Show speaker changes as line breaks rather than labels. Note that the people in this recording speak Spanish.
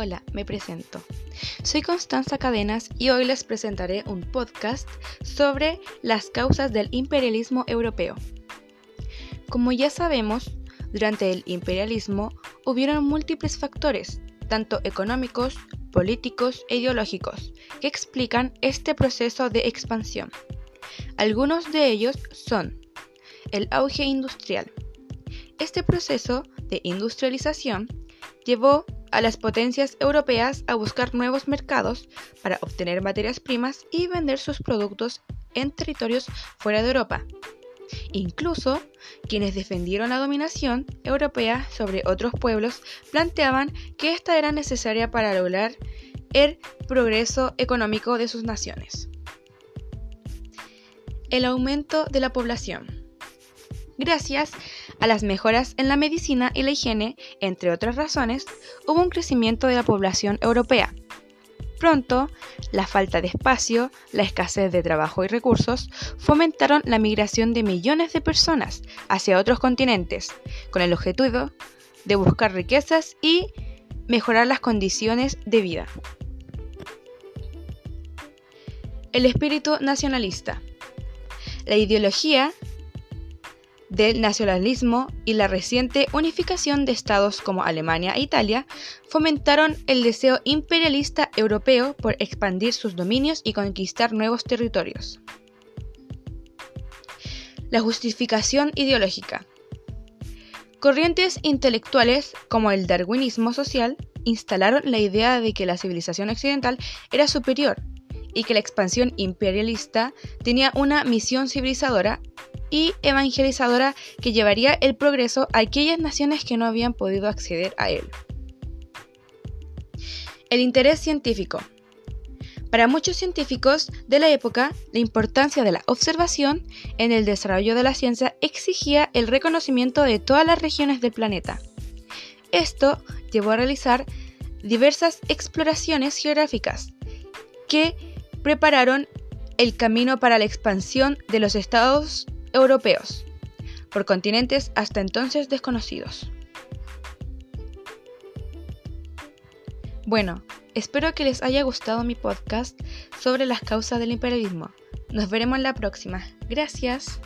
Hola, me presento. Soy Constanza Cadenas y hoy les presentaré un podcast sobre las causas del imperialismo europeo. Como ya sabemos, durante el imperialismo hubieron múltiples factores, tanto económicos, políticos e ideológicos, que explican este proceso de expansión. Algunos de ellos son el auge industrial. Este proceso de industrialización llevó a las potencias europeas a buscar nuevos mercados para obtener materias primas y vender sus productos en territorios fuera de Europa. Incluso quienes defendieron la dominación europea sobre otros pueblos planteaban que esta era necesaria para lograr el progreso económico de sus naciones. El aumento de la población. Gracias a las mejoras en la medicina y la higiene, entre otras razones, hubo un crecimiento de la población europea. Pronto, la falta de espacio, la escasez de trabajo y recursos fomentaron la migración de millones de personas hacia otros continentes, con el objetivo de buscar riquezas y mejorar las condiciones de vida. El espíritu nacionalista. La ideología del nacionalismo y la reciente unificación de estados como Alemania e Italia fomentaron el deseo imperialista europeo por expandir sus dominios y conquistar nuevos territorios. La justificación ideológica. Corrientes intelectuales como el darwinismo social instalaron la idea de que la civilización occidental era superior y que la expansión imperialista tenía una misión civilizadora y evangelizadora que llevaría el progreso a aquellas naciones que no habían podido acceder a él. El interés científico. Para muchos científicos de la época, la importancia de la observación en el desarrollo de la ciencia exigía el reconocimiento de todas las regiones del planeta. Esto llevó a realizar diversas exploraciones geográficas que prepararon el camino para la expansión de los estados europeos, por continentes hasta entonces desconocidos. Bueno, espero que les haya gustado mi podcast sobre las causas del imperialismo. Nos veremos en la próxima. Gracias.